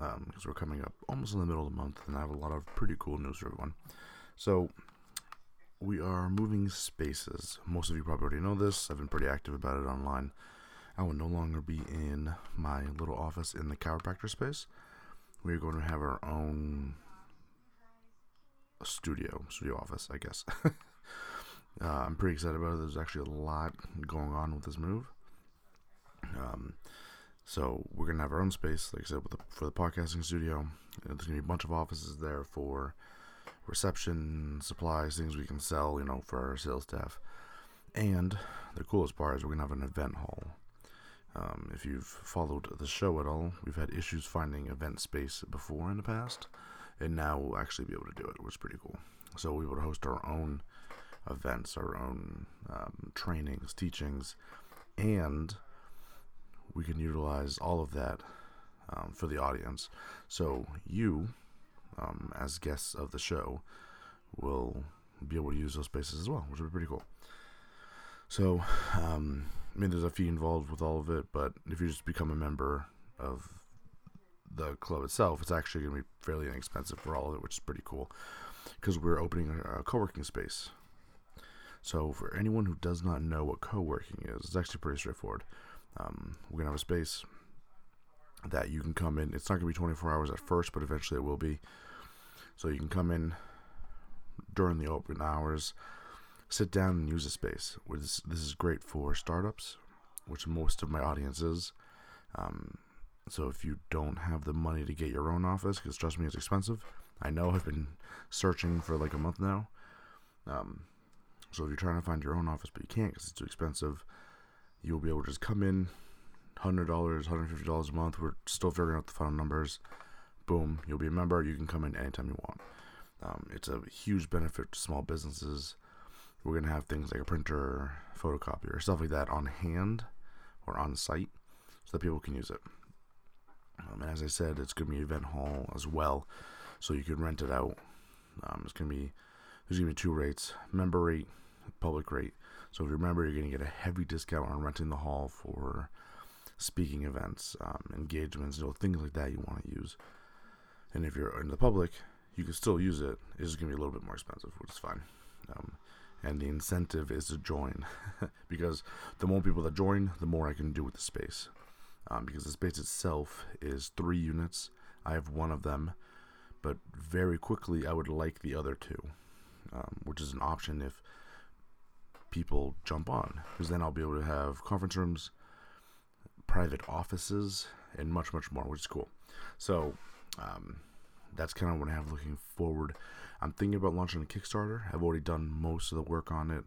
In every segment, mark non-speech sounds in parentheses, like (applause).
because um, we're coming up almost in the middle of the month, and I have a lot of pretty cool news for everyone. So we are moving spaces. Most of you probably already know this. I've been pretty active about it online. I will no longer be in my little office in the chiropractor space. We're going to have our own studio, studio office, I guess. (laughs) uh, I'm pretty excited about it. There's actually a lot going on with this move. Um, so we're gonna have our own space, like I said, the, for the podcasting studio. There's gonna be a bunch of offices there for reception, supplies, things we can sell, you know, for our sales staff. And the coolest part is we're gonna have an event hall. Um, if you've followed the show at all, we've had issues finding event space before in the past, and now we'll actually be able to do it, which is pretty cool. So we will host our own events, our own um, trainings, teachings, and we can utilize all of that um, for the audience. So you, um, as guests of the show, will be able to use those spaces as well, which would be pretty cool. So, um, I mean, there's a fee involved with all of it, but if you just become a member of the club itself, it's actually going to be fairly inexpensive for all of it, which is pretty cool because we're opening a, a co working space. So, for anyone who does not know what co working is, it's actually pretty straightforward. Um, we're gonna have a space that you can come in. It's not gonna be 24 hours at first, but eventually it will be. So you can come in during the open hours, sit down and use the space. This, this is great for startups, which most of my audience is. Um, so if you don't have the money to get your own office, because trust me, it's expensive. I know I've been searching for like a month now. Um, so if you're trying to find your own office but you can't because it's too expensive, you'll be able to just come in, hundred dollars, hundred fifty dollars a month. We're still figuring out the final numbers. Boom, you'll be a member. You can come in anytime you want. Um, it's a huge benefit to small businesses. We're gonna have things like a printer, photocopier, stuff like that on hand or on site, so that people can use it. Um, and as I said, it's gonna be event hall as well, so you can rent it out. Um, it's gonna be there's gonna be two rates: member rate, public rate. So if you remember, you're going to get a heavy discount on renting the hall for speaking events, um, engagements, you know, things like that you want to use. And if you're in the public, you can still use it. It's just going to be a little bit more expensive, which is fine. Um, and the incentive is to join (laughs) because the more people that join, the more I can do with the space. Um, because the space itself is three units. I have one of them, but very quickly I would like the other two, um, which is an option if people jump on because then I'll be able to have conference rooms, private offices, and much, much more, which is cool. So um, that's kind of what I have looking forward. I'm thinking about launching a Kickstarter. I've already done most of the work on it.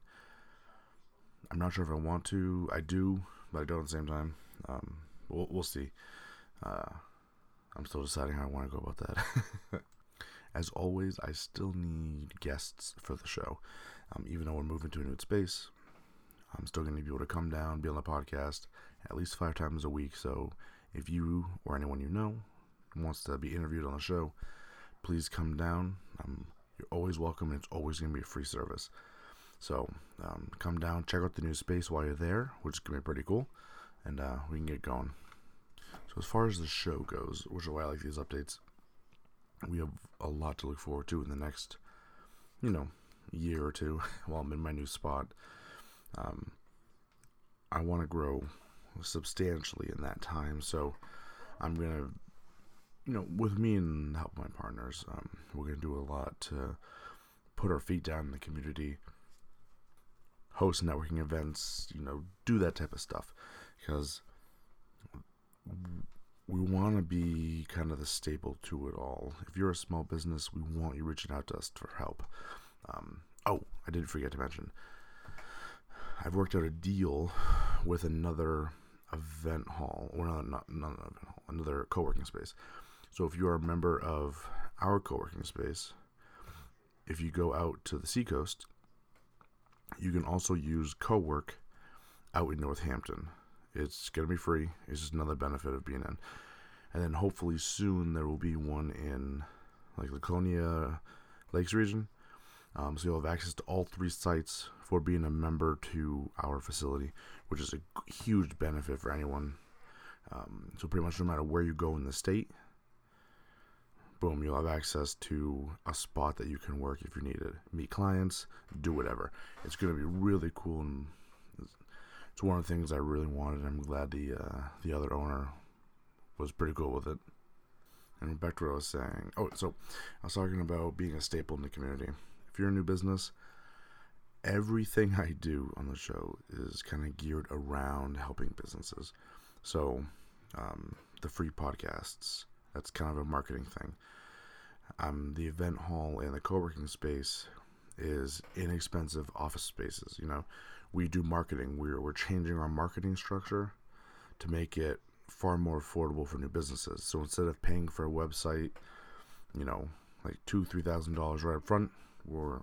I'm not sure if I want to. I do, but I don't at the same time. Um, we'll, we'll see. Uh, I'm still deciding how I want to go about that. (laughs) As always, I still need guests for the show. Um, even though we're moving to a new space, I'm still going to be able to come down, be on the podcast at least five times a week. So if you or anyone you know wants to be interviewed on the show, please come down. Um, you're always welcome, and it's always going to be a free service. So um, come down, check out the new space while you're there, which is going to be pretty cool, and uh, we can get going. So as far as the show goes, which is why I like these updates, we have a lot to look forward to in the next, you know, year or two (laughs) while I'm in my new spot. Um, I want to grow substantially in that time, so I'm gonna, you know, with me and help my partners, um, we're gonna do a lot to put our feet down in the community, host networking events, you know, do that type of stuff, because we want to be kind of the staple to it all. If you're a small business, we want you reaching out to us for help. Um, oh, I did forget to mention. I've worked out a deal with another event hall, or not, not, not event hall, another co-working space. So if you are a member of our co-working space, if you go out to the seacoast, you can also use co-work out in North Hampton. It's going to be free. It's just another benefit of being in. And then hopefully soon there will be one in like Laconia Lakes region. Um, so you'll have access to all three sites for being a member to our facility, which is a huge benefit for anyone. Um, so pretty much no matter where you go in the state, boom, you'll have access to a spot that you can work if you need it. Meet clients, do whatever. It's going to be really cool and it's one of the things I really wanted. I'm glad the uh, the other owner was pretty cool with it. And back to what I was saying. Oh, so I was talking about being a staple in the community. If you're a new business, everything I do on the show is kind of geared around helping businesses. So, um, the free podcasts, that's kind of a marketing thing. Um, the event hall and the co working space is inexpensive office spaces. You know, we do marketing. We're, we're changing our marketing structure to make it far more affordable for new businesses. So instead of paying for a website, you know, like two, three thousand dollars right up front, we're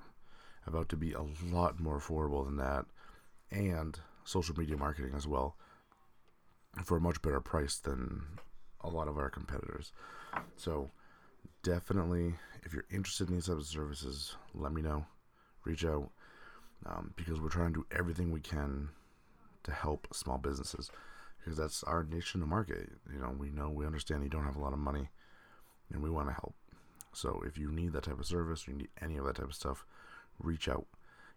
about to be a lot more affordable than that, and social media marketing as well, for a much better price than a lot of our competitors. So definitely, if you're interested in these types of services, let me know. Reach out um, because we're trying to do everything we can to help small businesses because that's our niche in the market. You know, we know we understand you don't have a lot of money, and we want to help. So if you need that type of service, you need any of that type of stuff, reach out.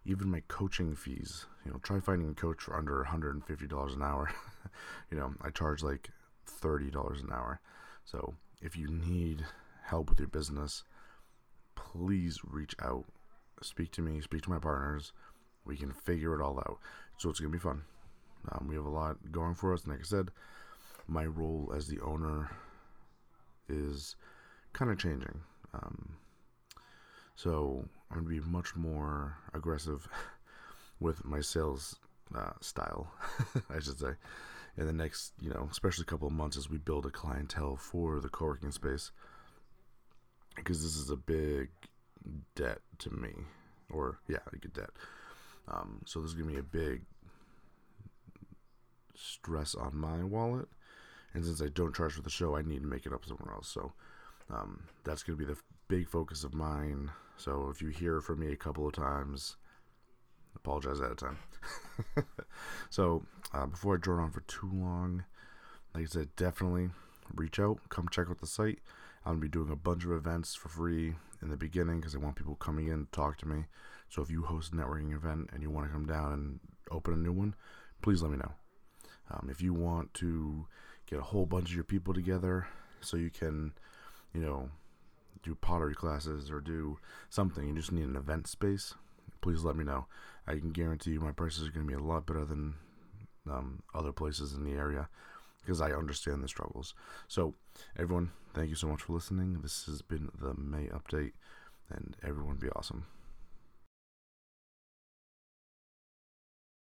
Even my coaching fees, you know, try finding a coach for under $150 an hour. (laughs) you know, I charge like $30 an hour. So if you need help with your business, please reach out. Speak to me, speak to my partners. We can figure it all out. So it's going to be fun. Um, we have a lot going for us. And like I said, my role as the owner is kind of changing. Um, so I'm to be much more aggressive (laughs) with my sales uh, style, (laughs) I should say, in the next, you know, especially a couple of months as we build a clientele for the co working space. Because this is a big debt to me, or yeah, a good debt. Um, so this is gonna be a big stress on my wallet, and since I don't charge for the show, I need to make it up somewhere else. So um, that's gonna be the big focus of mine. So if you hear from me a couple of times, apologize at a time. (laughs) so uh, before I drone on for too long, like I said, definitely reach out, come check out the site. I'm gonna be doing a bunch of events for free in the beginning because I want people coming in to talk to me. So if you host a networking event and you want to come down and open a new one, please let me know. Um, if you want to get a whole bunch of your people together so you can, you know, do pottery classes or do something, you just need an event space, please let me know. I can guarantee you my prices are going to be a lot better than um, other places in the area because I understand the struggles. So, everyone, thank you so much for listening. This has been the May update, and everyone be awesome.